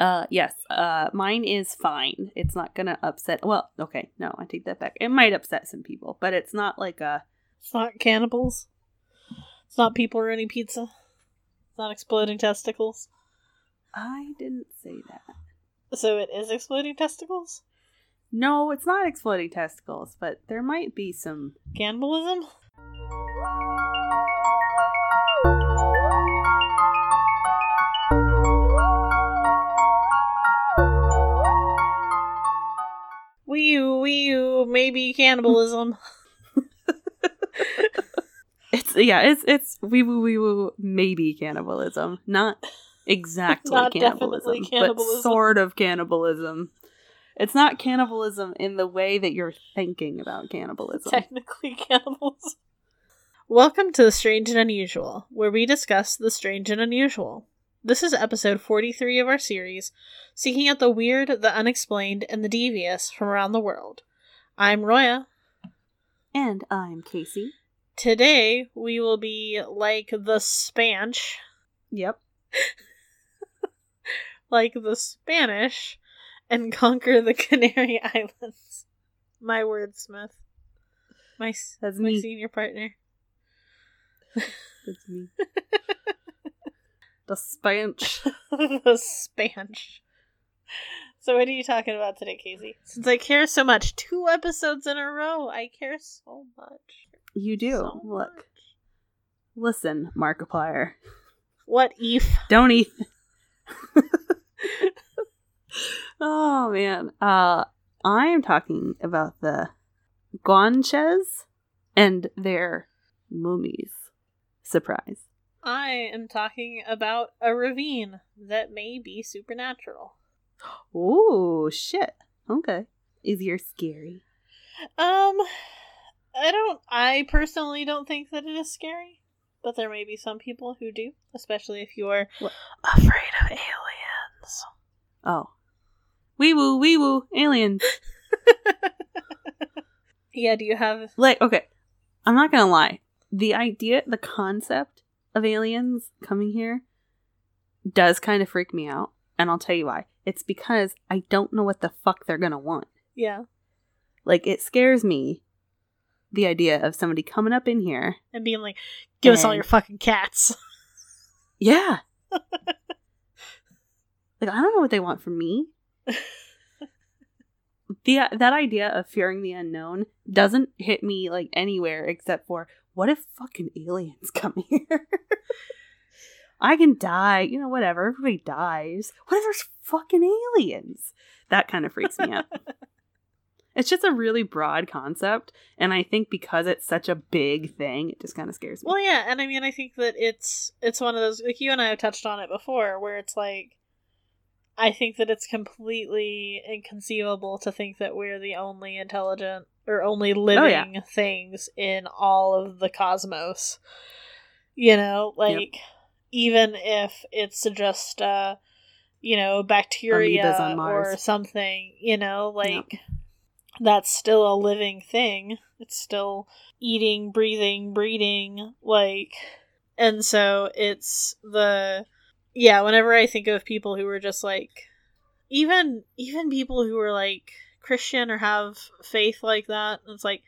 Uh, yes. Uh, mine is fine. It's not gonna upset. Well, okay, no, I take that back. It might upset some people, but it's not like a. It's not cannibals. It's not people ruining pizza. It's not exploding testicles. I didn't say that. So it is exploding testicles? No, it's not exploding testicles, but there might be some. Cannibalism? Wee wee maybe cannibalism. It's yeah, it's it's wee woo wee woo maybe cannibalism, not exactly Not cannibalism, cannibalism. but sort of cannibalism. It's not cannibalism in the way that you're thinking about cannibalism. Technically cannibalism. Welcome to The Strange and Unusual, where we discuss the strange and unusual. This is episode 43 of our series, seeking out the weird, the unexplained, and the devious from around the world. I'm Roya. And I'm Casey. Today, we will be like the Spanch, Yep. like the Spanish, and conquer the Canary Islands. My wordsmith. My, That's my me. senior partner. That's me. The spanch. the spanch. So what are you talking about today, Casey? Since I care so much, two episodes in a row, I care so much. You do. So Look. much. Listen, Markiplier. What if? Don't eat. oh man. Uh I am talking about the Guanches and their mummies. Surprise. I am talking about a ravine that may be supernatural. Oh shit. Okay. Is your scary? Um, I don't. I personally don't think that it is scary, but there may be some people who do, especially if you are What? afraid of aliens. Oh. Wee woo, wee woo, aliens. Yeah, do you have? Like, okay. I'm not gonna lie. The idea, the concept of aliens coming here does kind of freak me out. And I'll tell you why. It's because I don't know what the fuck they're gonna want. Yeah, Like, it scares me the idea of somebody coming up in here. and being like, "Give us all your fucking cats." Yeah. like, I don't know what they want from me. the that idea of fearing the unknown doesn't hit me like anywhere except for what if fucking aliens come here? I can die, you know, whatever. Everybody dies. What if there's fucking aliens? That kind of freaks me out. It's just a really broad concept, and I think because it's such a big thing, it just kind of scares me. Well, yeah, and I mean, I think that it's it's one of those like you and I have touched on it before, where it's like, I think that it's completely inconceivable to think that we're the only intelligent or only living things in all of the cosmos. You know, like even if it's just uh, you know, bacteria Amoebas on Mars. or something, you know, like that's still a living thing. It's still eating, breathing, breeding, like and so it's the yeah, whenever I think of people who are just like even even people who are like Christian or have faith like that, it's like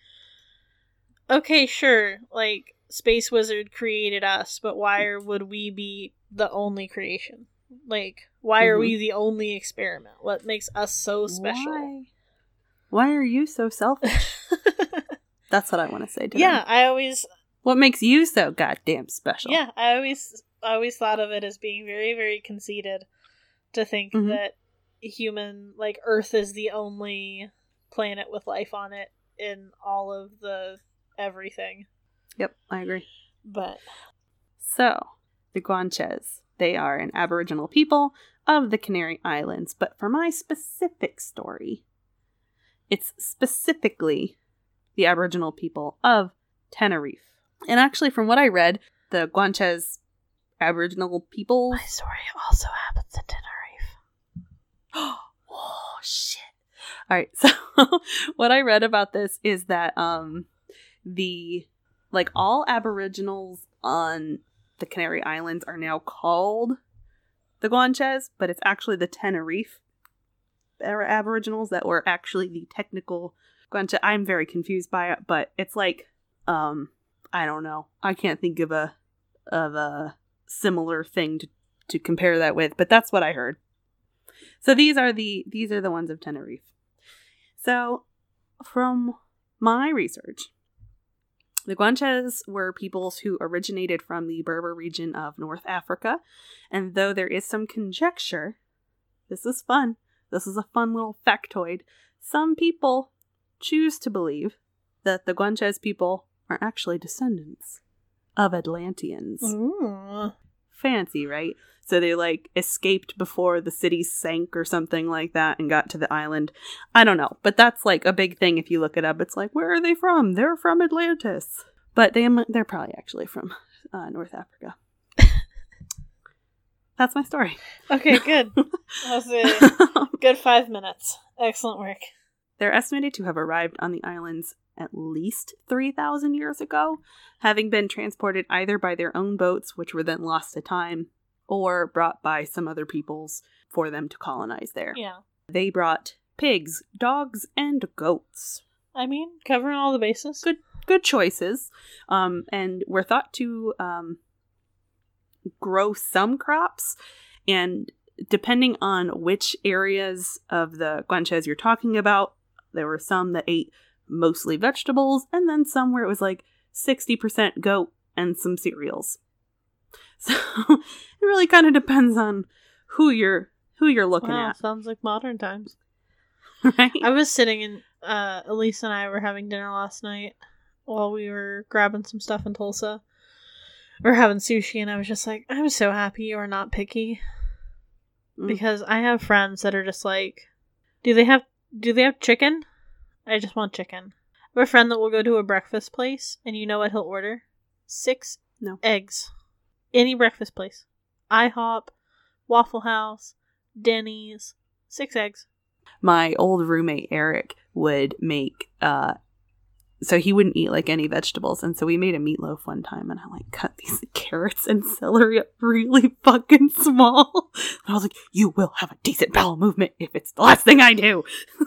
okay, sure, like Space Wizard created us, but why would we be the only creation? Like why are Mhm. we the only experiment? What makes us so special? Why? Why are you so selfish? That's what I want to say to yeah, them. I always What makes you so goddamn special? Yeah, I always I always thought of it as being very very conceited to think Mhm. that human like Earth is the only planet with life on it in all of the everything. Yep, I agree. But So, the Guanches, they are an Aboriginal people of the Canary Islands, but for my specific story, it's specifically the Aboriginal people of Tenerife. And actually, from what I read, the Guanches Aboriginal people. my story also happens in Tenerife. oh shit all right so what i read about this is that um the like all aboriginals on the canary islands are now called the Guanches, but it's actually the Tenerife Aboriginals that were actually the technical Guanche. I'm very confused by it, but it's like, um, I don't know. I can't think of a of a similar thing to, to compare that with, but that's what I heard. So these are the these are the ones of Tenerife. So from my research, the Guanches were peoples who originated from the Berber region of North Africa, and though there is some conjecture, this is fun. This is a fun little factoid. Some people choose to believe that the Guanches people are actually descendants of Atlanteans. Ooh. Fancy, right? So they like escaped before the city sank or something like that and got to the island. I don't know, but that's like a big thing if you look it up. It's like, where are they from? They're from Atlantis. But they they're probably actually from uh, North Africa. that's my story. Okay, good. That was a good five minutes. Excellent work. They're estimated to have arrived on the islands at least 3,000 years ago, having been transported either by their own boats, which were then lost to time, or brought by some other peoples for them to colonize there. Yeah. They brought pigs, dogs, and goats. I mean, covering all the bases. Good good choices. Um, and were thought to um, grow some crops and depending on which areas of the Guanches you're talking about, there were some that ate mostly vegetables, and then some where it was like 60% goat and some cereals. So it really kind of depends on who you're who you're looking wow, at, sounds like modern times. right? I was sitting in uh Elise and I were having dinner last night while we were grabbing some stuff in Tulsa. We are having sushi and I was just like, I'm so happy you are not picky. Mm. Because I have friends that are just like Do they have do they have chicken? I just want chicken. I have a friend that will go to a breakfast place and you know what he'll order? Six No. eggs. Any breakfast place. IHOP, Waffle House, Denny's, six eggs. my old roommate Eric would make uh so he wouldn't eat like any vegetables and so we made a meatloaf one time and I like cut these carrots and celery up really fucking small. And I was like, you will have a decent bowel movement if it's the last thing I do.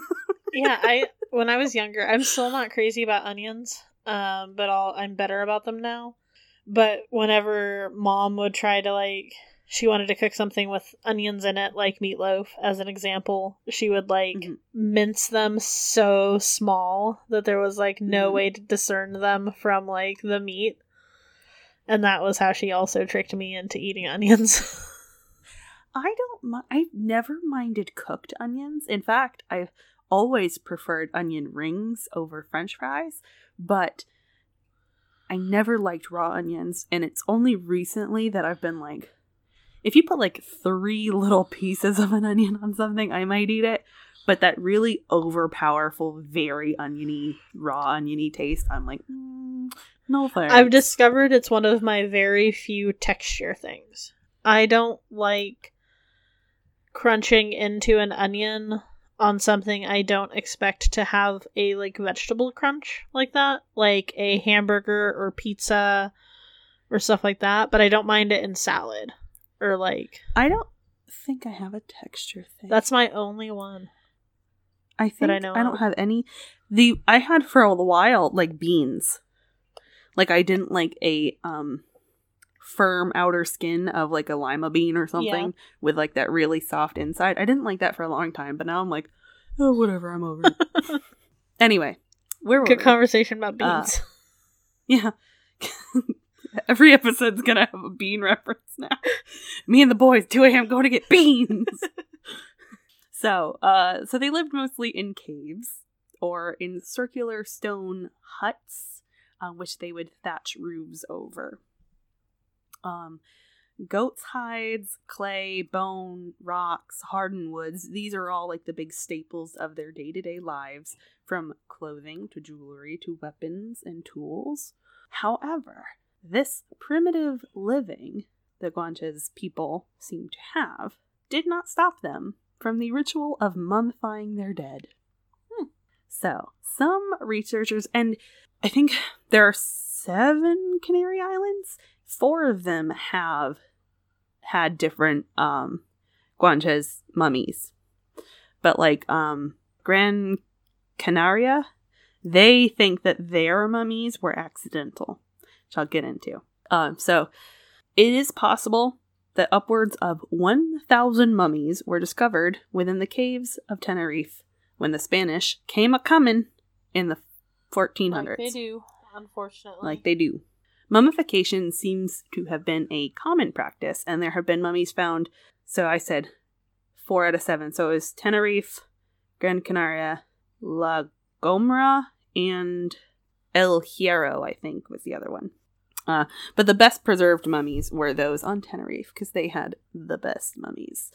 yeah, I when I was younger, I'm still not crazy about onions. Um, but I'll, I'm better about them now. But whenever mom would try to like she wanted to cook something with onions in it, like meatloaf, as an example, she would like Mhm. mince them so small that there was like no Mhm. way to discern them from like the meat. And that was how she also tricked me into eating onions. I don't mi- I've never minded cooked onions. In fact, I've always preferred onion rings over french fries, but I never liked raw onions and it's only recently that I've been like if you put like 3 little pieces of an onion on something, I might eat it, but that really overpowerful very oniony raw oniony taste, I'm like mm, no thanks. I've discovered it's one of my very few texture things. I don't like crunching into an onion on something I don't expect to have a like vegetable crunch like that, like a hamburger or pizza or stuff like that, but I don't mind it in salad or like I don't think I have a texture thing. that's my only one. I think I I, don't of. have any. The I had for a while like beans. Like I didn't like a um firm outer skin of like a lima bean or something with like that really soft inside. I didn't like that for a long time, but now I'm like, oh whatever, I'm over it. anyway, where were Good we? conversation about Uh, beans. Yeah. Every episode's gonna have a bean reference now. Me and the boys, 2 a.m. going to get beans. so, uh, so they lived mostly in caves or in circular stone huts, uh, which they would thatch roofs over. Um, goats' hides, clay, bone, rocks, hardened woods, these are all like the big staples of their day to day lives, from clothing to jewelry to weapons and tools. However, this primitive living the Guanches people seem to have did not stop them from the ritual of mummifying their dead. Hmm. So, some researchers, and I think there are seven Canary Islands, four of them have had different um Guanches mummies. But like um Gran Canaria, they think that their mummies were accidental, which I'll get into. Um, so it is possible that upwards of 1,000 mummies were discovered within the caves of Tenerife when the Spanish came a coming in the 1400s. Like they do, unfortunately. Like they do. Mummification seems to have been a common practice, and there have been mummies found. So I said four out of seven. So it was Tenerife, Gran Canaria, La Gomera, and El Hierro, I think, was the other one. Uh, but the best preserved mummies were those on Tenerife because they had the best mummies.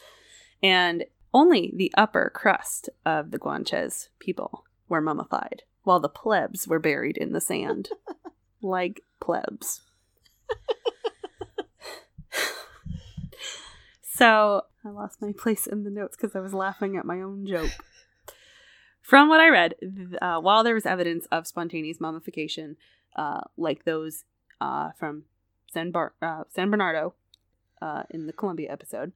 And only the upper crust of the Guanches people were mummified, while the plebs were buried in the sand. like plebs. so I lost my place in the notes because I was laughing at my own joke. From what I read, uh, while there was evidence of spontaneous mummification, uh, like those uh, from San, Bar- uh, San Bernardo uh, in the Colombia episode,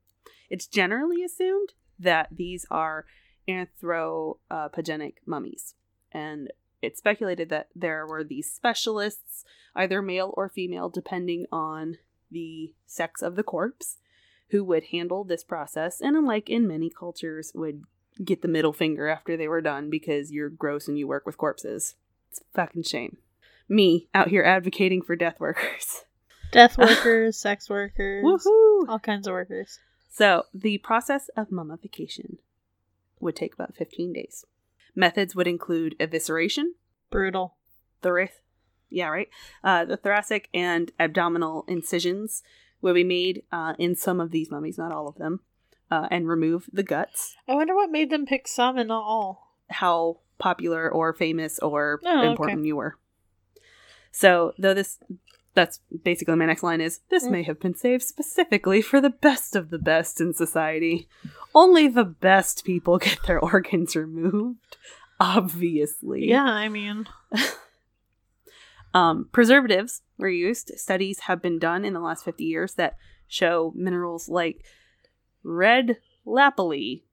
it's generally assumed that these are anthropogenic mummies. And it's speculated that there were these specialists, either male or female, depending on the sex of the corpse, who would handle this process and, unlike in many cultures, would get the middle finger after they were done because you're gross and you work with corpses. It's fucking shame. Me out here advocating for death workers. Death workers, sex workers, Woohoo! all kinds of workers. So, the process of mummification would take about 15 days. Methods would include evisceration, Brutal. thorac, yeah, right. Uh, the thoracic and abdominal incisions will be made uh, in some of these mummies, not all of them, uh, and remove the guts. I wonder what made them pick some and not all. How popular or famous or Oh, okay. important you were. So, though this, that's basically my next line is this Mm. may have been saved specifically for the best of the best in society. Only the best people get their organs removed, obviously. Yeah, I mean, Um, preservatives were used. Studies have been done in the last 50 years that show minerals like red lapilli,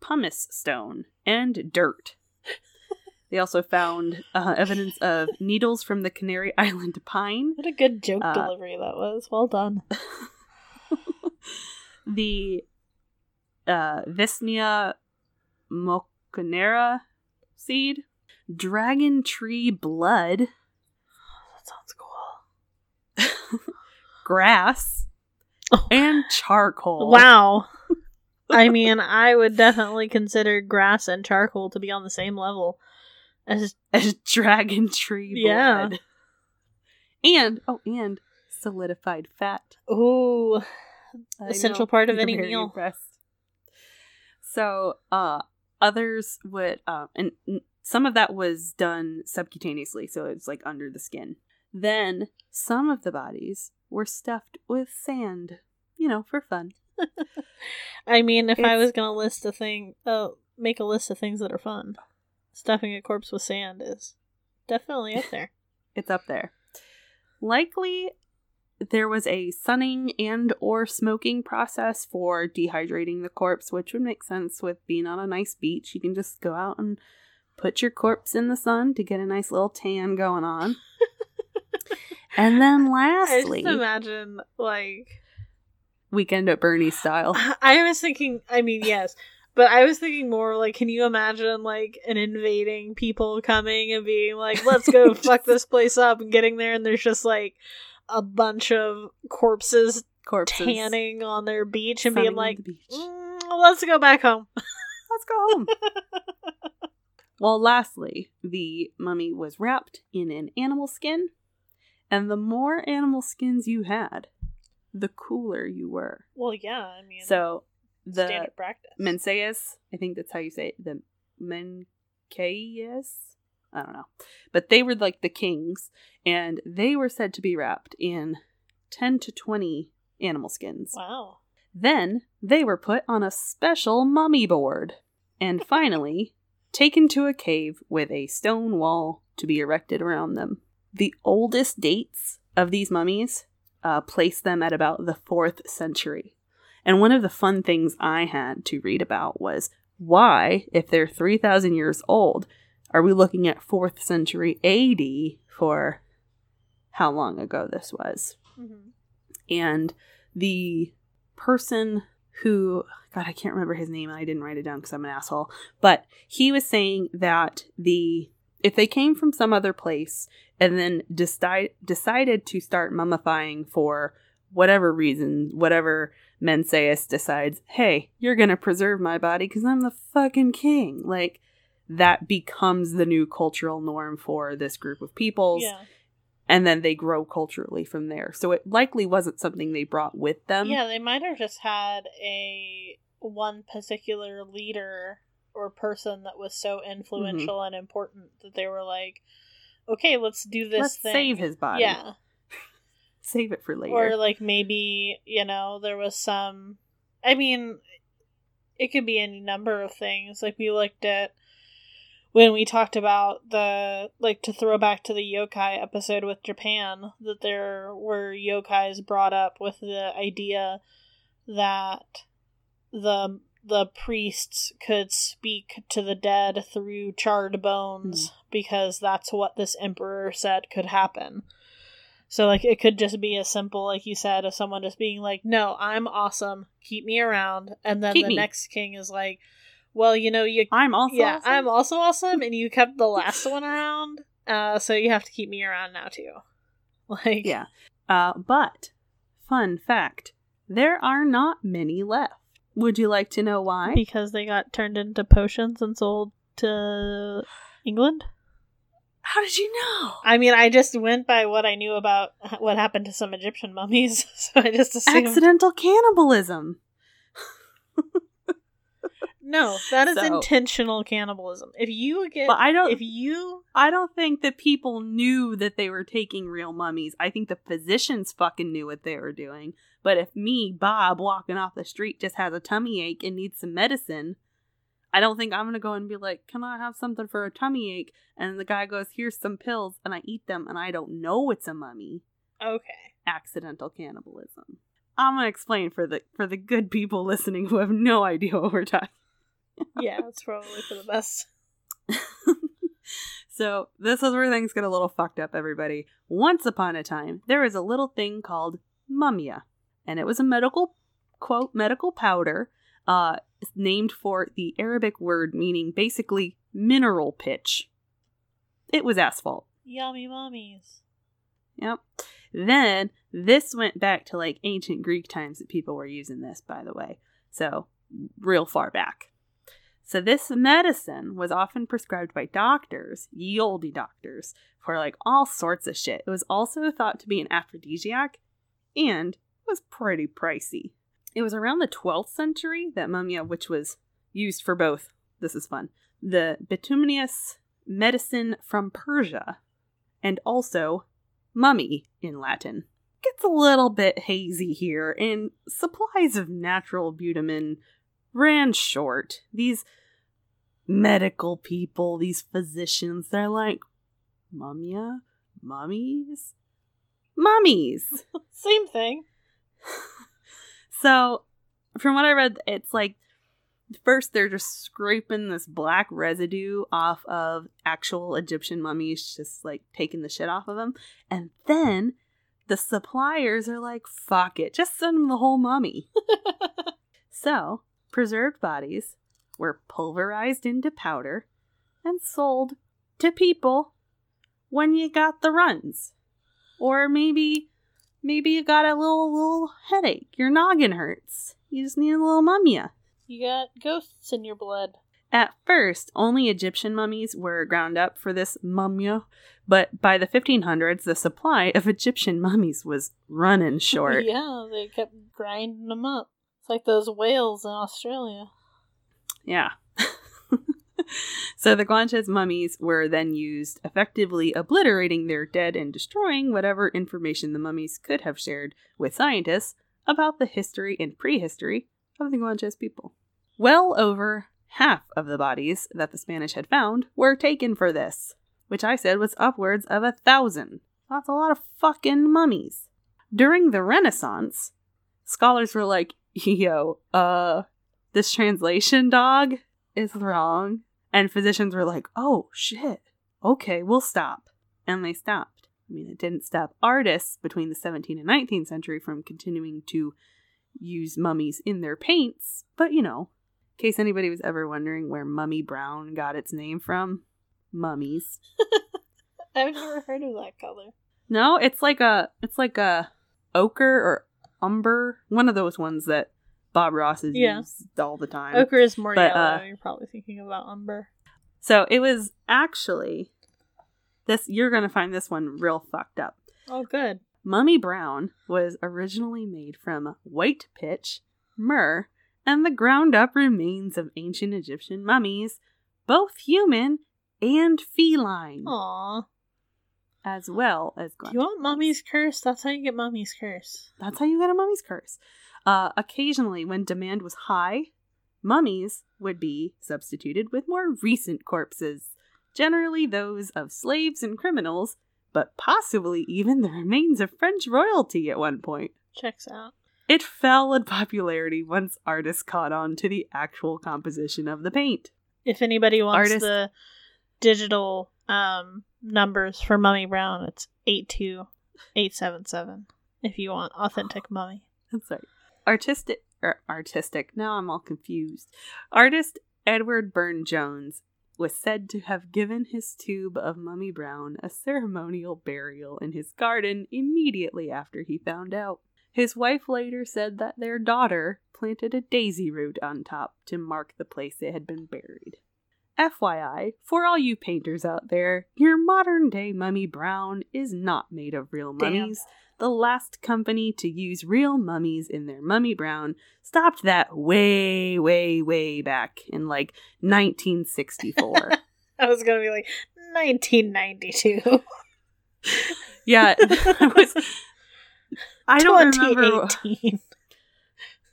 pumice stone, and dirt. They also found uh, evidence of needles from the Canary Island pine. what a good joke Uh, delivery that was. Well done. the uh, Visnea mocanera seed, dragon tree blood, That sounds cool. grass, Oh. and charcoal. Wow. I mean, I would definitely consider grass and charcoal to be on the same level as as dragon tree Yeah. blood. And oh, and solidified fat. ooh I Essential part of any meal. So, uh, others would, uh, and some of that was done subcutaneously, so it's like under the skin. Then some of the bodies were stuffed with sand, you know, for fun. I mean, if I was gonna list a thing, uh, make a list of things that are fun, stuffing a corpse with sand is definitely up there. It's up there. Likely there was a sunning and or smoking process for dehydrating the corpse, which would make sense with being on a nice beach. You can just go out and put your corpse in the sun to get a nice little tan going on. and then I just lastly, imagine like weekend at Bernie style. I was thinking. I mean, yes, but I was thinking more like, can you imagine like an invading people coming and being like, "Let's go fuck this place up," and getting there, and there's just like a bunch of corpses Corpses. tanning on their beach and sunning being like, beach. "Mm, "Let's go back home." Let's go home. well, lastly, the mummy was wrapped in an animal skin, and the more animal skins you had, the cooler you were. well, yeah, I mean, So the standard practice. Mensaes, I think that's how you say it, the Menkayes? I don't know. But they were like the kings, and they were said to be wrapped in 10 to 20 animal skins. Wow. Then they were put on a special mummy board. And finally, taken to a cave with a stone wall to be erected around them. The oldest dates of these mummies uh, place them at about the 4th century And one of the fun things I had to read about was why, if they're 3,000 years old, are we looking at 4th century AD for how long ago this was? Mhm. And the person who, God, I can't remember his name and I didn't write it down because I'm an asshole, but he was saying that the if they came from some other place and then decide, decided to start mummifying for whatever reason, whatever Menseus decides, hey, you're going to preserve my body because I'm the fucking king. Like, that becomes the new cultural norm for this group of peoples. Yeah. And then they grow culturally from there. So it likely wasn't something they brought with them. yeah, they might have just had a one particular leader or person that was so influential Mm-hmm. and important that they were like, okay, let's do this Let's thing. save his body. Yeah. Save it for later. Or like maybe, you know, there was some I mean it could be any number of things. Like we looked at when we talked about the like to throw back to the yokai episode with Japan that there were yokais brought up with the idea that the the priests could speak to the dead through charred bones hmm. because that's what this emperor said could happen. So like it could just be as simple like you said of someone just being like, "No, I'm awesome. Keep me around." And then Keep the me. next king is like, "Well, you know, you I'm also. yeah, awesome. I'm also awesome and you kept the last one around. Uh so you have to keep me around now too." Like Yeah. Uh, but, fun fact there are not many left. Would you like to know why? because they got turned into potions and sold to England? How did you know? I mean, I just went by what I knew about what happened to some Egyptian mummies, so I just assumed. Accidental cannibalism. No, that is So- intentional cannibalism. If you get, But I don't. if you, I don't think that people knew that they were taking real mummies. I think the physicians fucking knew what they were doing. But if me, Bob, walking off the street just has a tummy ache and needs some medicine, I don't think I'm gonna go and be like, "Can I have something for a tummy ache?" And the guy goes, "Here's some pills," and I eat them, and I don't know it's a mummy. okay, Accidental cannibalism. I'm gonna explain for the for the good people listening who have no idea what we're talking. yeah, that's probably for the best. so this is where things get a little fucked up, everybody. Once upon a time, there was a little thing called mummia, and it was a medical quote medical powder, uh, named for the Arabic word meaning basically mineral pitch. It was asphalt. Yummy mummies. Yep. Then this went back to like ancient Greek times that people were using this, by the way. So, real far back. So, this medicine was often prescribed by doctors, ye olde doctors, for like all sorts of shit. It was also thought to be an aphrodisiac and was pretty pricey. It was around the 12th century that mummia, which was used for both, this is fun, the bituminous medicine from Persia and also mummy in Latin. Gets a little bit hazy here, and supplies of natural bitumen ran short. These medical people, these physicians, they're like, Mummia? Mummies? Mummies! Same thing. so, from what I read, it's like first they're just scraping this black residue off of actual Egyptian mummies, just like taking the shit off of them. And then the suppliers are like, fuck it, just send them the whole mummy. so, preserved bodies were pulverized into powder and sold to people when you got the runs. Or maybe maybe you got a little little headache. Your noggin hurts. You just need a little mummia. You got ghosts in your blood. At first, only Egyptian mummies were ground up for this mummia, but by the 1500s, the supply of Egyptian mummies was running short. Yeah, they kept grinding them up. It's like those whales in Australia. Yeah. so the Guanches mummies were then used, effectively obliterating their dead and destroying whatever information the mummies could have shared with scientists about the history and prehistory of the Guanches people. Well over half of the bodies that the Spanish had found were taken for this, which I said was upwards of a thousand. That's a lot of fucking mummies. During the Renaissance, scholars were like, yo, uh, this translation dog is wrong. And physicians were like, oh shit, okay, we'll stop. And they stopped. I mean, it didn't stop artists between the 17th and 19th century from continuing to use mummies in their paints, but you know, in case anybody was ever wondering where Mummy Brown got its name from, mummies. I've never heard of that color. No, it's like a it's like a ochre or umber, one of those ones that Bob Ross is Yeah. used all the time. Ochre is more But, yellow. uh, You're probably thinking about umber. So it was actually this. You're gonna find this one real fucked up. Oh, good. Mummy Brown was originally made from white pitch, myrrh, and the ground up remains of ancient Egyptian mummies, both human and feline, Aw. as well as Do you want Mummy's Curse? That's how you get Mummy's Curse. That's how you get a mummy's curse. Uh, occasionally, when demand was high, mummies would be substituted with more recent corpses, generally those of slaves and criminals, but possibly even the remains of French royalty at one point. Checks out. It fell in popularity once artists caught on to the actual composition of the paint. If anybody wants Artist- the digital um, numbers for Mummy Brown, it's 82877 if you want authentic mummy. That's right. Artistic, or artistic. Now I'm all confused. Artist Edward Burne Jones was said to have given his tube of Mummy Brown a ceremonial burial in his garden immediately after he found out. His wife later said that their daughter planted a daisy root on top to mark the place it had been buried. FYI, for all you painters out there, your modern day Mummy Brown is not made of real Damn. mummies. The last company to use real mummies in their Mummy Brown stopped that way, way, way back in like 1964. I was going to be like 1992. yeah, it was. I don't remember.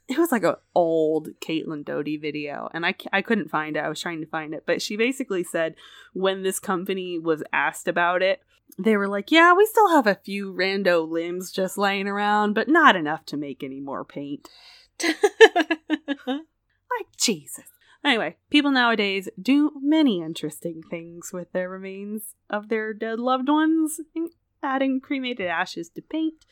2018. It was like an old Caitlin Doughty video, and I, I couldn't find it. I was trying to find it, but she basically said when this company was asked about it, they were like, "Yeah, we still have a few rando limbs just laying around, but not enough to make any more paint." Like Jesus. Anyway, people nowadays do many interesting things with their remains of their dead loved ones, adding cremated ashes to paint,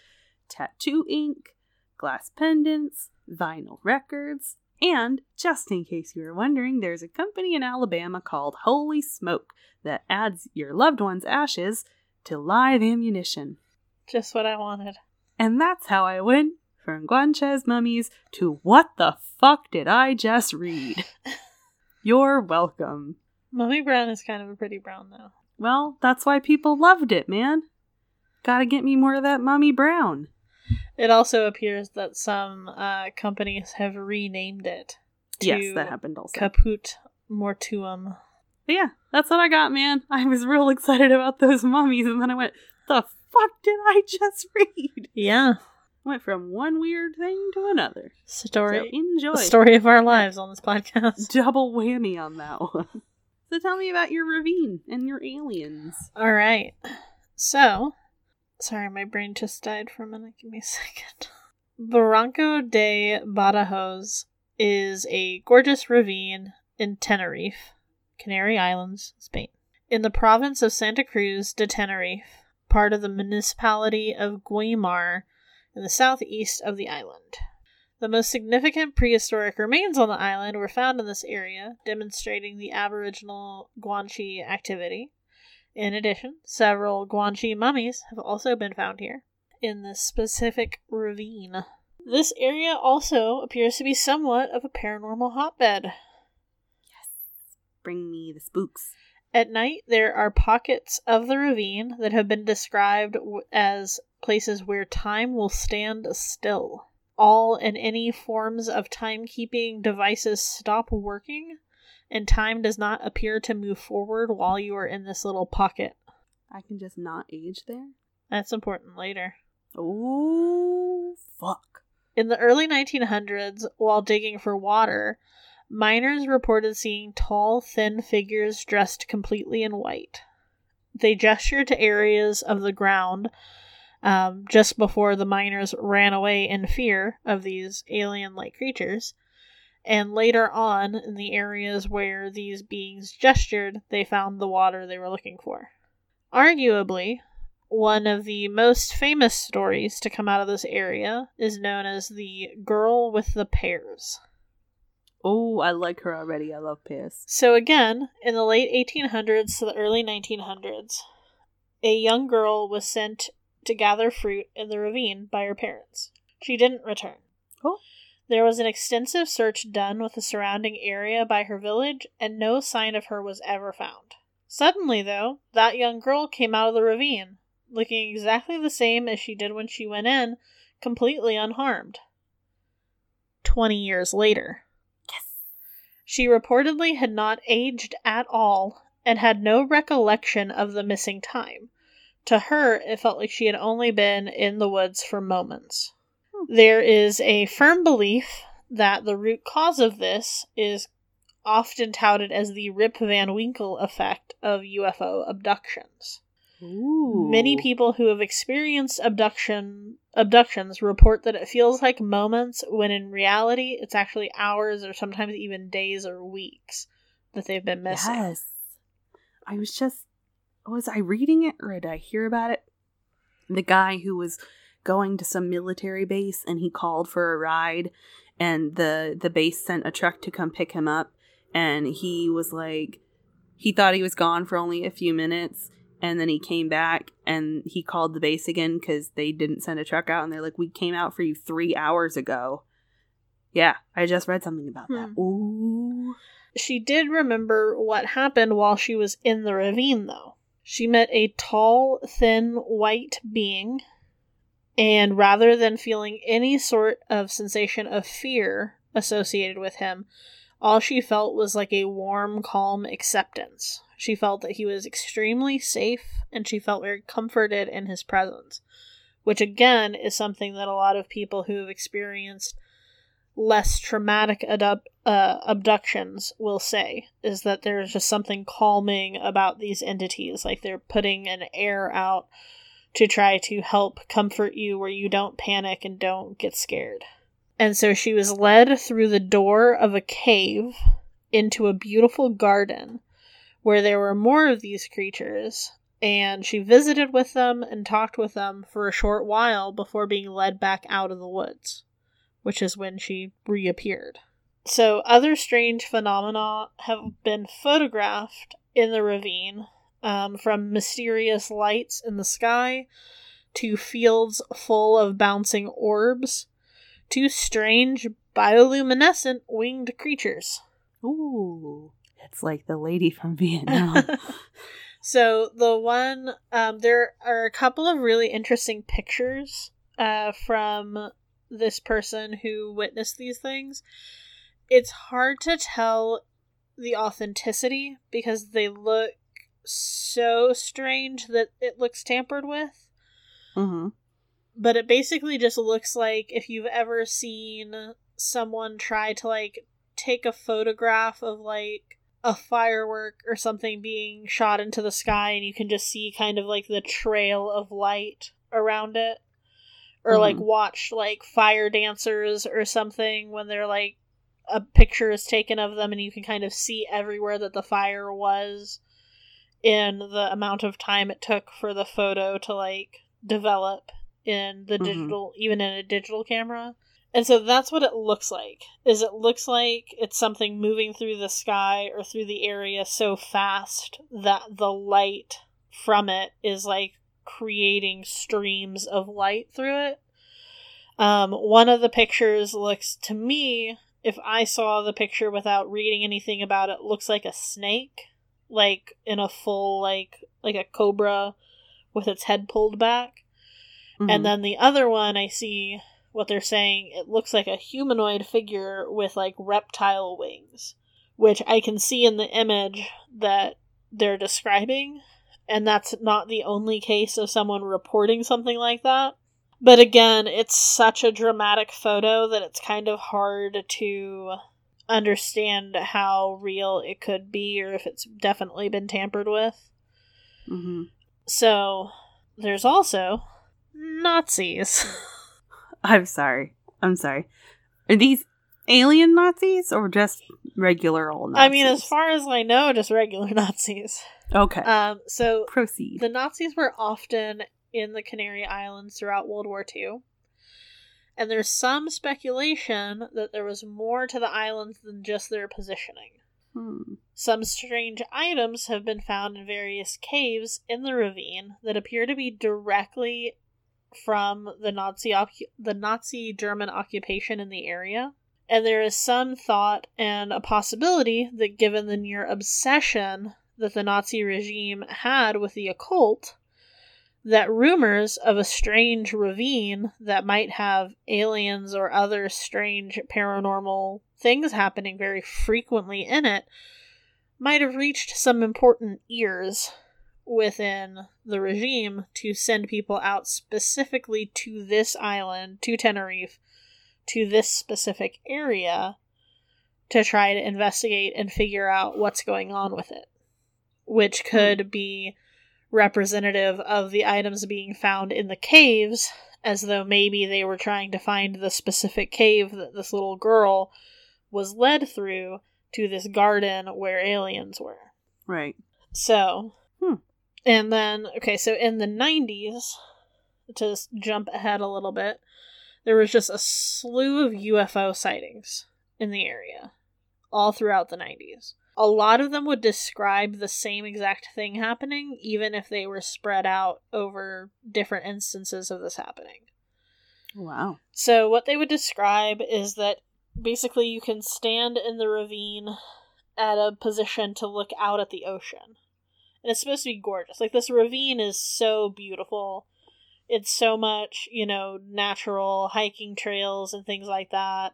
tattoo ink, glass pendants, vinyl records, and just in case you were wondering, there's a company in Alabama called Holy Smoke that adds your loved one's ashes to live ammunition. Just what I wanted. And that's how I went from Guanches mummies to what the fuck did I just read? You're welcome. Mummy Brown is kind of a pretty brown, though. Well, that's why people loved it, man. Gotta get me more of that Mummy Brown. It also appears that some uh, companies have renamed it yes, that happened also. Caput Mortuum. But yeah, that's what I got, man. I was real excited about those mummies, and then I went, the fuck did I just read? Yeah. Went from one weird thing to another. So Story. enjoy. the story of our lives on this podcast. Double whammy on that one. So tell me about your ravine and your aliens. All right. So, sorry, my brain just died for a minute. Give me a second. Barranco de Badajoz is a gorgeous ravine in Tenerife, Canary Islands, Spain. In the province of Santa Cruz de Tenerife, part of the municipality of Guimar in the southeast of the island. The most significant prehistoric remains on the island were found in this area, demonstrating the Aboriginal Guanche activity. In addition, several Guanche mummies have also been found here in this specific ravine. This area also appears to be somewhat of a paranormal hotbed. Yes. Bring me the spooks. At night, there are pockets of the ravine that have been described as places where time will stand still. All and any forms of timekeeping devices stop working, and time does not appear to move forward while you are in this little pocket. I can just not age there? That's important later. Oh, fuck. In the early 1900s, while digging for water, miners reported seeing tall, thin figures dressed completely in white. They gestured to areas of the ground um, just before the miners ran away in fear of these alien like creatures. And later on, in the areas where these beings gestured, they found the water they were looking for. Arguably, one of the most famous stories to come out of this area is known as the Girl with the Pears. Oh, I like her already. I love pears. So, again, in the late 1800s to the early 1900s, a young girl was sent to gather fruit in the ravine by her parents. She didn't return. Oh. There was an extensive search done with the surrounding area by her village, and no sign of her was ever found. Suddenly, though, that young girl came out of the ravine, looking exactly the same as she did when she went in, completely unharmed. Twenty years later. Yes. She reportedly had not aged at all and had no recollection of the missing time. To her, it felt like she had only been in the woods for moments. There is a firm belief that the root cause of this is often touted as the Rip Van Winkle effect of UFO abductions. Ooh. Many people who have experienced abduction abductions report that it feels like moments when in reality it's actually hours or sometimes even days or weeks that they've been missing. Yes. I was just was I reading it or did I hear about it? The guy who was going to some military base and he called for a ride and the the base sent a truck to come pick him up and he was like he thought he was gone for only a few minutes and then he came back and he called the base again because they didn't send a truck out and they're like we came out for you three hours ago yeah i just read something about that Hmm. ooh She did remember what happened while she was in the ravine, though. She met a tall, thin, white being, and rather than feeling any sort of sensation of fear associated with him, all she felt was like a warm, calm acceptance. She felt that he was extremely safe, and she felt very comforted in his presence, which again is something that a lot of people who have experienced less traumatic adub- uh, abductions will say is that there's just something calming about these entities like they're putting an air out to try to help comfort you where you don't panic and don't get scared and so she was led through the door of a cave into a beautiful garden where there were more of these creatures and she visited with them and talked with them for a short while before being led back out of the woods which is when she reappeared. So, other strange phenomena have been photographed in the ravine, um, from mysterious lights in the sky to fields full of bouncing orbs to strange bioluminescent winged creatures. Ooh, it's like the lady from Vietnam. So the one, um, there are a couple of really interesting pictures uh, from this person who witnessed these things. It's hard to tell the authenticity because they look so strange that it looks tampered with. mm-hmm. But it basically just looks like if you've ever seen someone try to like take a photograph of like a firework or something being shot into the sky and you can just see kind of like the trail of light around it or like Mhm. watch like fire dancers or something when they're like a picture is taken of them and you can kind of see everywhere that the fire was in the amount of time it took for the photo to like develop in the Mhm. digital even in a digital camera. And so that's what it looks like is it looks like it's something moving through the sky or through the area so fast that the light from it is like creating streams of light through it. Um, one of the pictures looks to me if i saw the picture without reading anything about it looks like a snake like in a full like like a cobra with its head pulled back Mm-hmm. and then the other one, I see what they're saying. It looks like a humanoid figure with like reptile wings, which I can see in the image that they're describing. And that's not the only case of someone reporting something like that. But again, it's such a dramatic photo that it's kind of hard to understand how real it could be or if it's definitely been tampered with. mm-hmm. So there's also Nazis. I'm sorry. I'm sorry. Are these alien Nazis or just regular old Nazis? I mean, as far as I know, just regular Nazis. Okay. Um, so Proceed. the Nazis were often in the Canary Islands throughout World War II. And there's some speculation that there was more to the islands than just their positioning. Hmm. Some strange items have been found in various caves in the ravine that appear to be directly from the Nazi occu- the Nazi German occupation in the area. And there is some thought and a possibility that given the near obsession that the Nazi regime had with the occult, that rumors of a strange ravine that might have aliens or other strange paranormal things happening very frequently in it might have reached some important ears within the regime to send people out specifically to this island, to Tenerife, to this specific area to try to investigate and figure out what's going on with it, which hmm. could be representative of the items being found in the caves, as though maybe they were trying to find the specific cave that this little girl was led through to this garden where aliens were. Right. So, Hmm. and then, okay, so in the 90s, to jump ahead a little bit, there was just a slew of UFO sightings in the area all throughout the 90s. A lot of them would describe the same exact thing happening, even if they were spread out over different instances of this happening. Wow. So, what they would describe is that basically you can stand in the ravine at a position to look out at the ocean. And it's supposed to be gorgeous. Like, this ravine is so beautiful. It's so much, you know, natural hiking trails and things like that.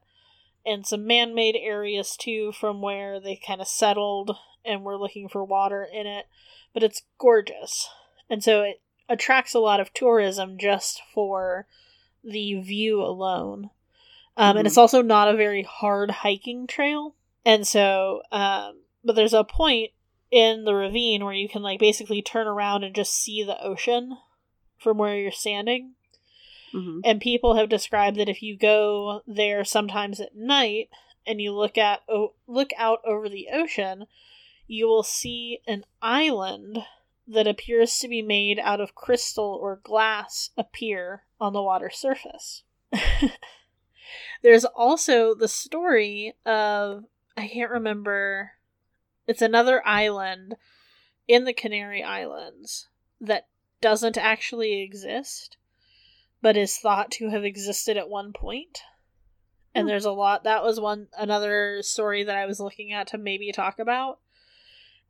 And some man made areas too, from where they kind of settled and were looking for water in it. But it's gorgeous. And so it attracts a lot of tourism just for the view alone. Um, And Mhm. it's also not a very hard hiking trail. And so, um, but there's a point in the ravine where you can like basically turn around and just see the ocean from where you're standing. Hmm And people have described that if you go there sometimes at night and you look at o- look out over the ocean, you will see an island that appears to be made out of crystal or glass appear on the water surface. There's also the story of I can't remember it's another island in the Canary Islands that doesn't actually exist but is thought to have existed at one point. And Hmm. there's a lot that was one another story that I was looking at to maybe talk about.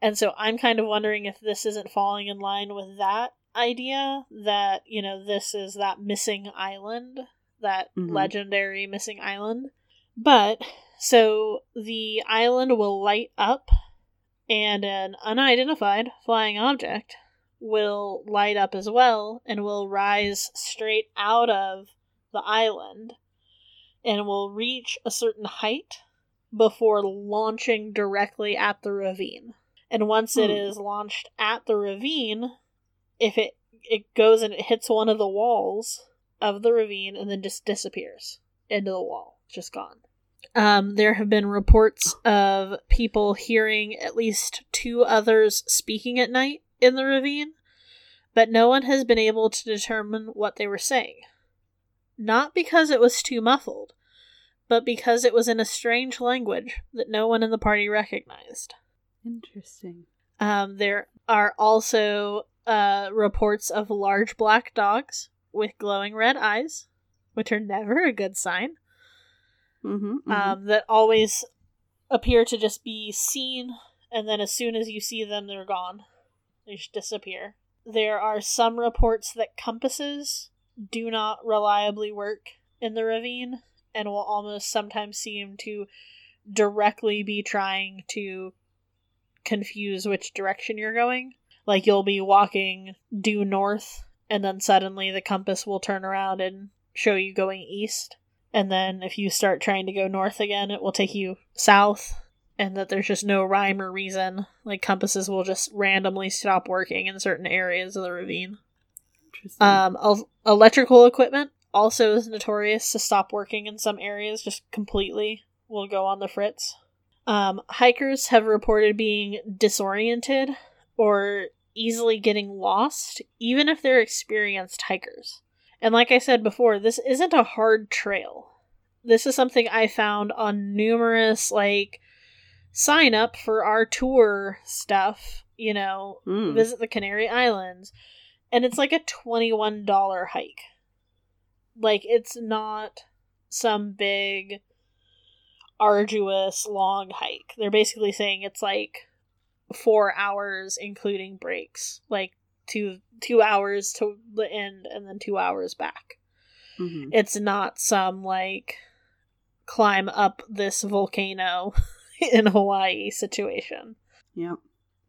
And so I'm kind of wondering if this isn't falling in line with that idea that, you know, this is that missing island, that Mhm. legendary missing island. But so the island will light up and an unidentified flying object will light up as well and will rise straight out of the island and will reach a certain height before launching directly at the ravine. And once it Hmm. is launched at the ravine, if it it goes and it hits one of the walls of the ravine and then just disappears into the wall, just gone. Um, there have been reports of people hearing at least two others speaking at night in the ravine, but no one has been able to determine what they were saying. Not because it was too muffled, but because it was in a strange language that no one in the party recognized. Interesting. Um, there are also uh, reports of large black dogs with glowing red eyes, which are never a good sign. Mm-hmm, um, that always appear to just be seen, and then as soon as you see them, they're gone. They just disappear. There are some reports that compasses do not reliably work in the ravine and will almost sometimes seem to directly be trying to confuse which direction you're going. Like you'll be walking due north, and then suddenly the compass will turn around and show you going east and then if you start trying to go north again, it will take you south, and that there's just no rhyme or reason. Like compasses will just randomly stop working in certain areas of the ravine. Interesting. Um, el- electrical equipment also is notorious to stop working in some areas just completely. Will go on the fritz. Um, hikers have reported being disoriented or easily getting lost, even if they're experienced hikers. And like I said before, this isn't a hard trail. This is something I found on numerous, like, sign up for our tour stuff, you know, Mm. visit the Canary Islands. And it's like a $21 hike. Like, it's not some big, arduous, long hike. They're basically saying it's like four hours, including breaks. Like, two two hours to the end and then two hours back. Mhm. It's not some like climb up this volcano in Hawaii situation. Yep.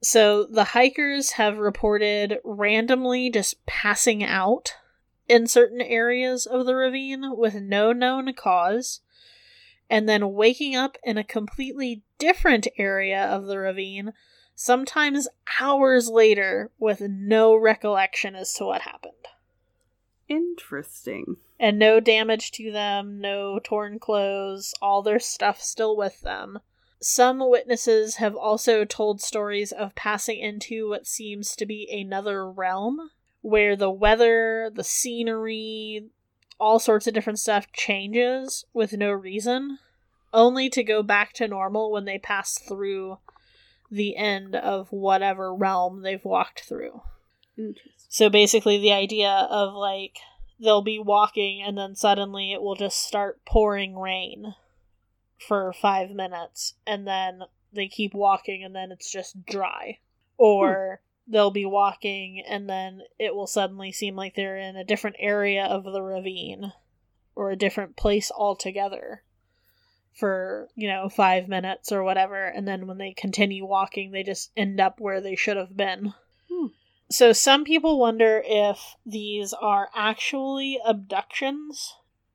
So the hikers have reported randomly just passing out in certain areas of the ravine with no known cause, and then waking up in a completely different area of the ravine, sometimes hours later, with no recollection as to what happened. Interesting. And no damage to them, no torn clothes, all their stuff still with them. Some witnesses have also told stories of passing into what seems to be another realm where the weather, the scenery, all sorts of different stuff changes with no reason, only to go back to normal when they pass through the end of whatever realm they've walked through. So basically, the idea of like they'll be walking and then suddenly it will just start pouring rain for five minutes and then they keep walking and then it's just dry. Or hmm. they'll be walking and then it will suddenly seem like they're in a different area of the ravine or a different place altogether for, you know, five minutes or whatever. And then when they continue walking, they just end up where they should have been. Hmm. So some people wonder if these are actually abductions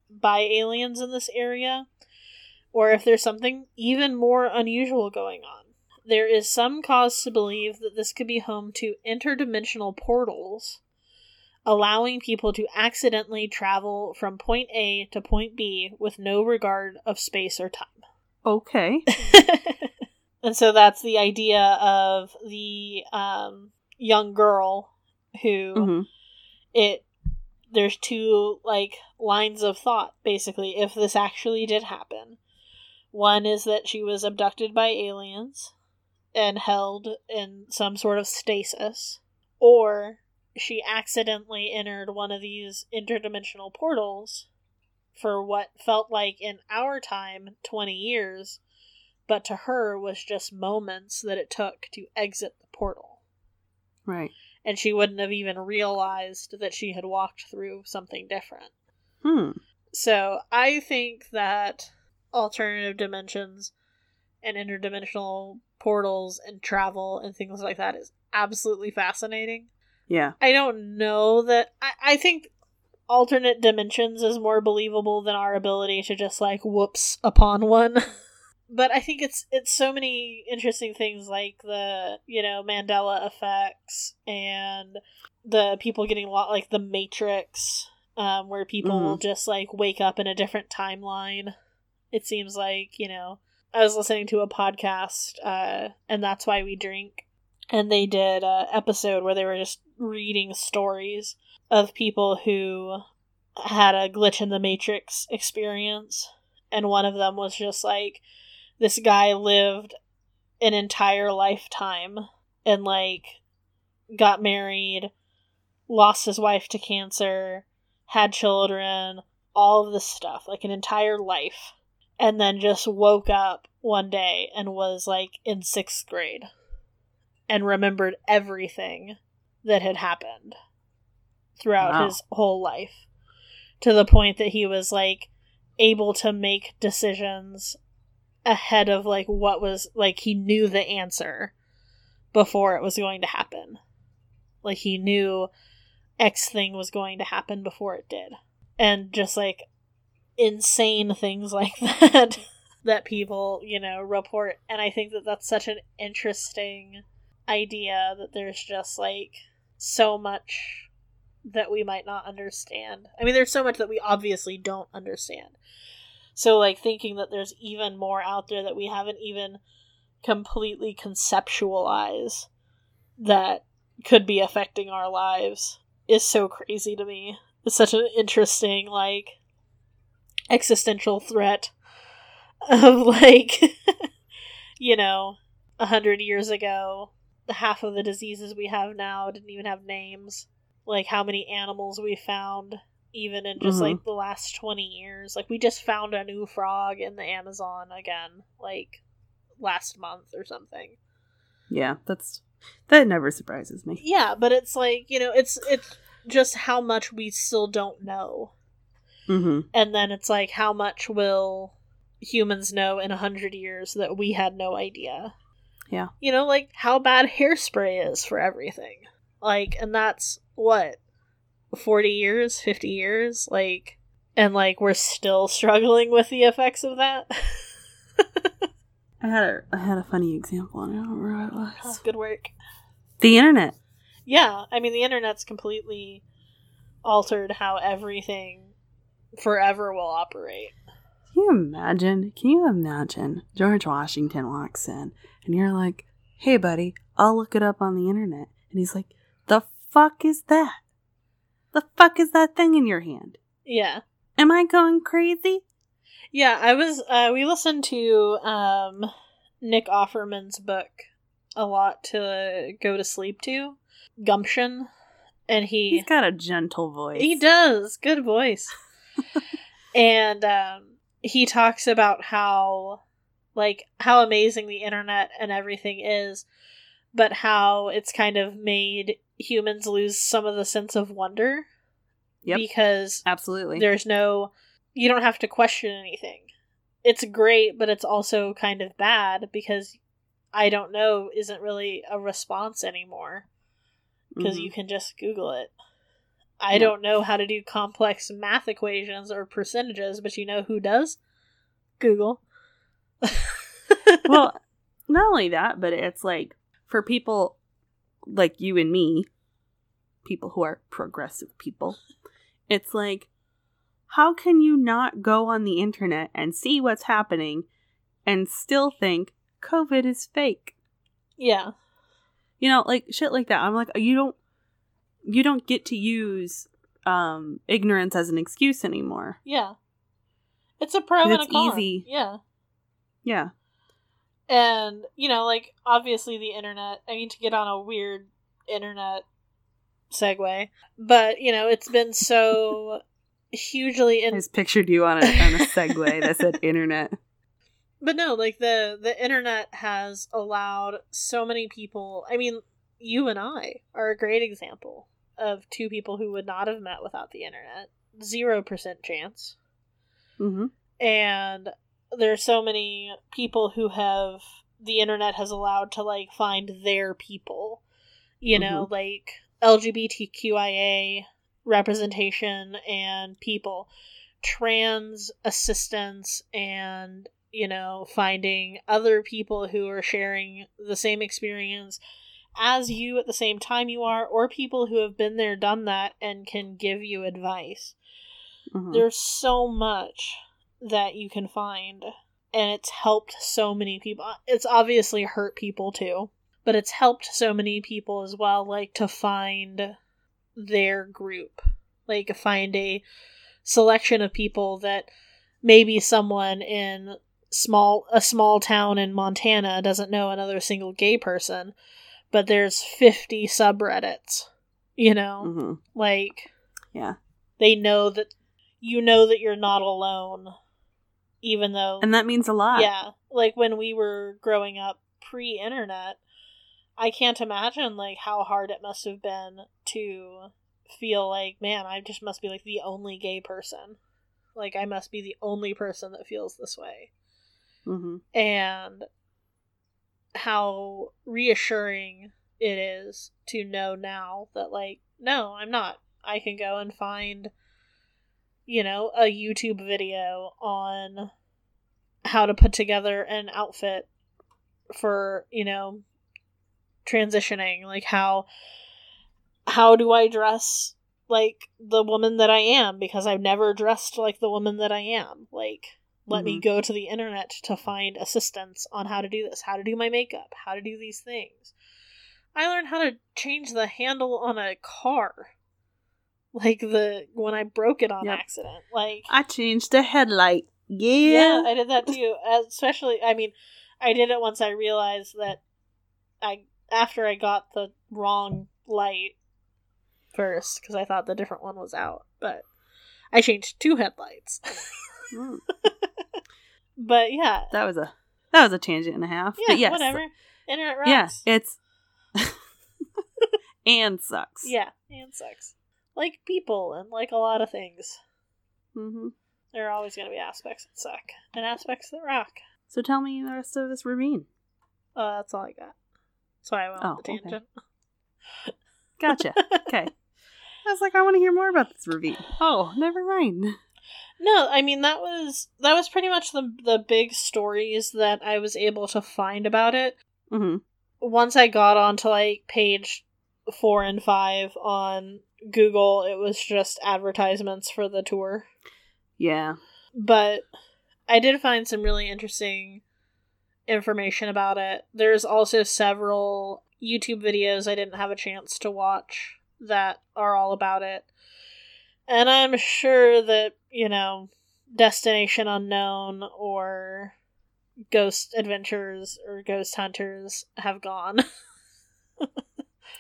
by aliens in this area, or if there's something even more unusual going on. There is some cause to believe that this could be home to interdimensional portals, allowing people to accidentally travel from point A to point B with no regard of space or time. Okay. and so that's the idea of the um, young girl who hmm it there's two like lines of thought basically if this actually did happen one is that she was abducted by aliens and held in some sort of stasis or she accidentally entered one of these interdimensional portals for what felt like in our time 20 years but to her was just moments that it took to exit the portal Right. and she wouldn't have even realized that she had walked through something different. Hmm. So I think that alternative dimensions and interdimensional portals and travel and things like that is absolutely fascinating. Yeah. I don't know that I, I think alternate dimensions is more believable than our ability to just like whoops upon one. but I think it's it's so many interesting things like the you know Mandela effects and the people getting a lot like the Matrix, um, where people will just like wake up in a different timeline. It seems like you know. I was listening to a podcast, uh, and that's why we drink, and they did a episode where they were just reading stories of people who had a glitch in the Matrix experience, and one of them was just like this guy lived an entire lifetime and like got married, lost his wife to cancer, had children, all of this stuff, like an entire life, and then just woke up one day and was like in sixth grade and remembered everything that had happened throughout Wow. his whole life to the point that he was like able to make decisions ahead of like what was like he knew the answer before it was going to happen. Like he knew X thing was going to happen before it did. And just like insane things like that that people, you know, report and I think that that's such an interesting idea that there's just like so much that we might not understand. I mean, there's so much that we obviously don't understand. So, like, thinking that there's even more out there that we haven't even completely conceptualized that could be affecting our lives is so crazy to me. It's such an interesting, like, existential threat of, like, you know, a hundred years ago, the half of the diseases we have now didn't even have names. Like, how many animals we found, even in just, Mhm. like, the last 20 years. Like, we just found a new frog in the Amazon again, like, last month or something. Yeah, that's that never surprises me. Yeah, but it's like, you know, it's it's just how much we still don't know. Mm-hmm. And then it's like how much will humans know in a hundred years that we had no idea. Yeah. You know, like how bad hairspray is for everything. Like and that's what? Forty years, fifty years? Like and like we're still struggling with the effects of that. I had a I had a funny example, and I don't remember what it Oh, was. good work. The internet. Yeah, I mean the internet's completely altered how everything forever will operate. Can you imagine? Can you imagine George Washington walks in and you're like, "Hey, buddy, I'll look it up on the internet," and he's like, "The fuck is that? The fuck is that thing in your hand? Yeah. Am I going crazy?" Yeah, I was uh we listened to um Nick Offerman's book a lot to go to sleep to. Gumption. And he He's got a gentle voice. He does. Good voice. And um, he talks about how, like, how amazing the internet and everything is, but how it's kind of made humans lose some of the sense of wonder Yep. because Absolutely. there's no, you don't have to question anything. It's great, but it's also kind of bad because I don't know isn't really a response anymore because Mhm. you can just Google it. I Yeah. don't know how to do complex math equations or percentages, but you know who does? Google. well, not only that, but it's like for people like you and me, people who are progressive people, it's like, how can you not go on the internet and see what's happening and still think COVID is fake? yeah, You know, like shit like that. I'm like, you don't, you don't get to use um ignorance as an excuse anymore. yeah. It's a pro and a It's con. easy. Yeah. Yeah. And, you know, like, obviously the internet, I mean, to get on a weird internet segue, but, you know, it's been so hugely I in. just pictured you on a on a Segway that said internet. But no, like, the, the internet has allowed so many people, I mean, you and I are a great example of two people who would not have met without the internet. Zero percent chance. Mm-hmm. and there's so many people who have the internet has allowed to like find their people you know like lgbtqia representation and people trans assistance and you know finding other people who are sharing the same experience as you at the same time you are or people who have been there done that and can give you advice. Mm-hmm. there's so much that you can find and it's helped so many people. It's obviously hurt people too but it's helped so many people as well like to find their group. Like find a selection of people that maybe someone in small a small town in Montana doesn't know another single gay person but there's 50 subreddits you know? Hmm like Yeah. they know that you know that you're not alone even though And that means a lot. yeah. Like when we were growing up pre-internet i can't imagine like how hard it must have been to feel like man i just must be like the only gay person. Like i must be the only person that feels this way. Hmm and how reassuring it is to know now that like no i'm not. I can go and find you know a youtube video on how to put together an outfit for you know transitioning. Like how how do i dress like the woman that I am? Because I've never dressed like the woman that I am. Like, let me Mhm. go to the internet to find assistance on how to do this, how to do my makeup, how to do these things. I learned how to change the handle on a car. Like the when I broke it on Yep. accident. Like I changed the headlight. yeah, Yeah. I did that too. Especially, I mean, I did it once I realized that I after I got the wrong light first because I thought the different one was out, but I changed two headlights. Mm, but yeah, that was a that was a tangent and a half. yeah, but yes, whatever. Internet rocks. Yeah, it's and sucks. yeah, and sucks. Like people and like a lot of things, hmm there are always going to be aspects that suck and aspects that rock. So tell me the rest of this ravine. Uh, that's all I got. So I went Oh, on the okay. tangent. Gotcha. okay. I was like, I want to hear more about this ravine. Oh, never mind. No, I mean that was that was pretty much the the big stories that I was able to find about it. hmm Once I got onto like page four and five on Google, it was just advertisements for the tour. Yeah. But I did find some really interesting information about it. There's also several YouTube videos I didn't have a chance to watch that are all about it. And I'm sure that, you know, Destination Unknown or Ghost Adventures or Ghost Hunters have gone.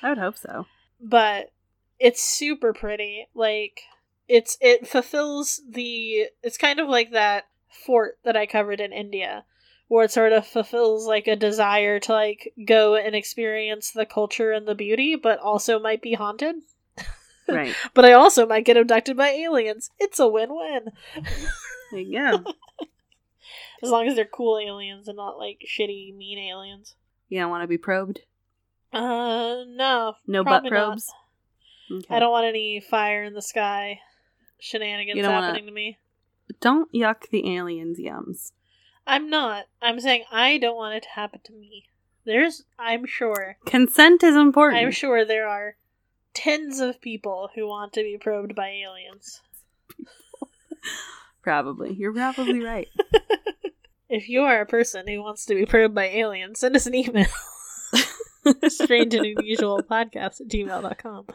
I would hope so. but it's super pretty. Like it's it fulfills the it's kind of like that fort that I covered in India where it sort of fulfills like a desire to like go and experience the culture and the beauty but also might be haunted. Right. But I also might get abducted by aliens. It's a win-win. There you go. As long as they're cool aliens and not like shitty mean aliens. You don't want to be probed? Uh no. No butt probes? Okay. I don't want any fire in the sky shenanigans don't wanna- happening to me. Don't yuck the aliens' yums. I'm not. I'm saying I don't want it to happen to me. There's, I'm sure, Consent is important. I'm sure there are tens of people who want to be probed by aliens. Probably. You're probably right. If you are a person who wants to be probed by aliens, send us an email. Strange and unusual podcast at gmail.com.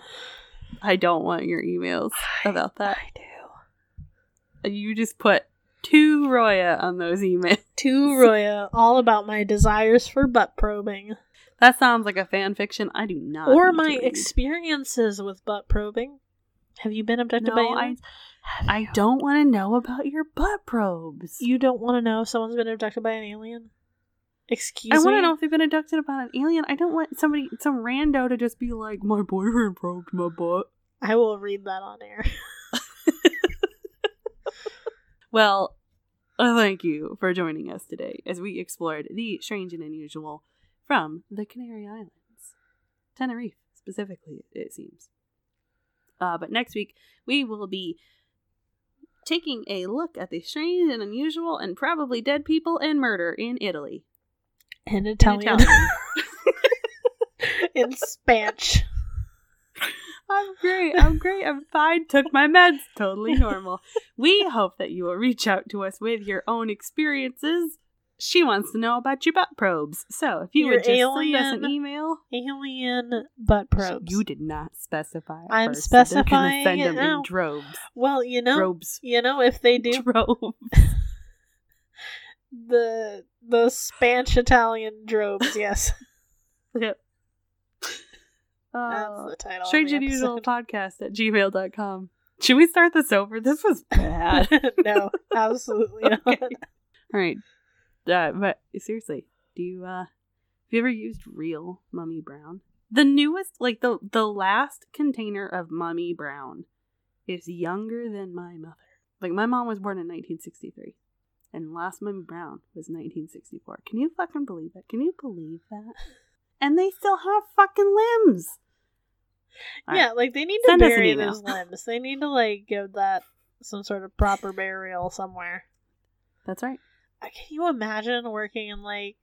I don't want your emails about that. I do. You just put to Roya on those emails. To Roya, all about my desires for butt probing. That sounds like a fan fiction. I do not. or my experiences with butt probing. Have you been abducted by No, I, aliens? Have I don't want to know about your butt probes. You don't want to know if someone's been abducted by an alien? Excuse I me? I want to know if they've been abducted by an alien. I don't want somebody, some rando, to just be like, "My boyfriend probed my butt." I will read that on air. Well, uh, thank you for joining us today as we explored the strange and unusual from the Canary Islands, Tenerife specifically. It seems. Uh, but next week we will be taking a look at the strange and unusual and probably dead people and murder in Italy. In In Italian. Italian. In Spanish. I'm great. I'm great. I'm fine. Took my meds. Totally normal. We hope that you will reach out to us with your own experiences. She wants to know about your butt probes. So if you Your would just send us an email. Alien butt probes. You did not specify. I'm first, so specifying send it them in droves. well, you know, Probes. you know, if they do Droves. the the Spanish Italian drobes, yes, Yep. that's Uh, the title. strange and unusual podcast at gmail.com. Should we start this over? This was bad. no, absolutely not. Okay. All right. Uh, but seriously, do you uh have you ever used real Mummy Brown? The newest, like the the last container of Mummy Brown is younger than my mother. Like my mom was born in 1963, and last Mummy Brown was 1964. Can you fucking believe that? Can you believe that? And they still have fucking limbs. All right. Yeah, like they need to Send bury those limbs. They need to like give that some sort of proper burial somewhere. That's right. Can you imagine working in like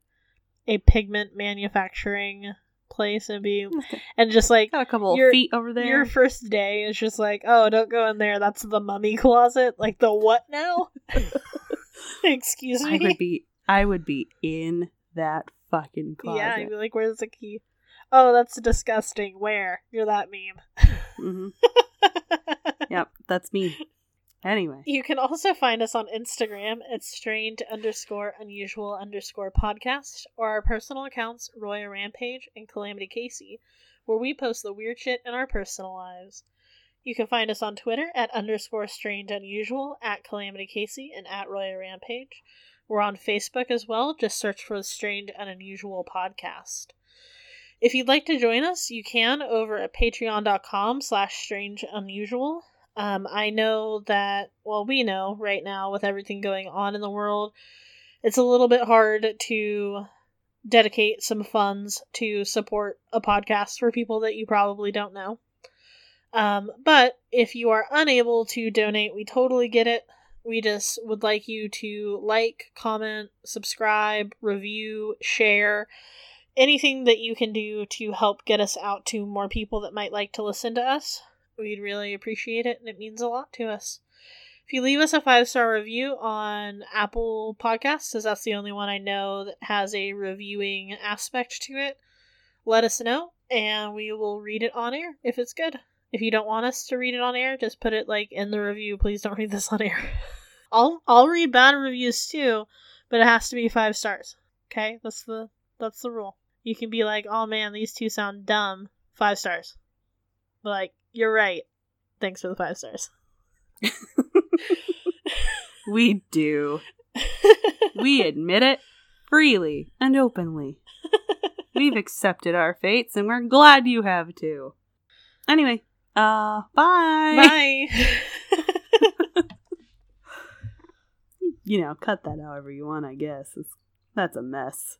a pigment manufacturing place and be and just like Got a couple Your- feet over there. your first day is just like, oh, don't go in there. That's the mummy closet. Like the what now? Excuse me. I would be I would be in that fucking closet. yeah, I'd be like, where's the key? Oh, that's disgusting. Where? You're that meme. hmm Yep, that's me. Anyway, You can also find us on Instagram at strange underscore unusual underscore podcast or our personal accounts, Roya Rampage and Calamity Casey, where we post the weird shit in our personal lives. You can find us on Twitter at underscore strange unusual, at Calamity Casey, and at Roya Rampage. We're on Facebook as well, just search for the Strange and Unusual podcast. If you'd like to join us, you can over at patreon.com slash strange unusual. Um, I know that, well, we know right now with everything going on in the world, it's a little bit hard to dedicate some funds to support a podcast for people that you probably don't know. Um, but if you are unable to donate, we totally get it. We just would like you to like, comment, subscribe, review, share, anything that you can do to help get us out to more people that might like to listen to us. We'd really appreciate it, and it means a lot to us. If you leave us a five star review on Apple Podcasts, as that's the only one I know that has a reviewing aspect to it, let us know, and we will read it on air if it's good. If you don't want us to read it on air, just put it like in the review. Please don't read this on air. I'll I'll read bad reviews too, but it has to be five stars. Okay, that's the that's the rule. You can be like, oh man, these two sound dumb. Five stars. Like, you're right. Thanks for the five stars. we do. We admit it freely and openly. We've accepted our fates and we're glad you have too. Anyway, uh bye. Bye. You know, cut that however you want, I guess. It's, that's a mess.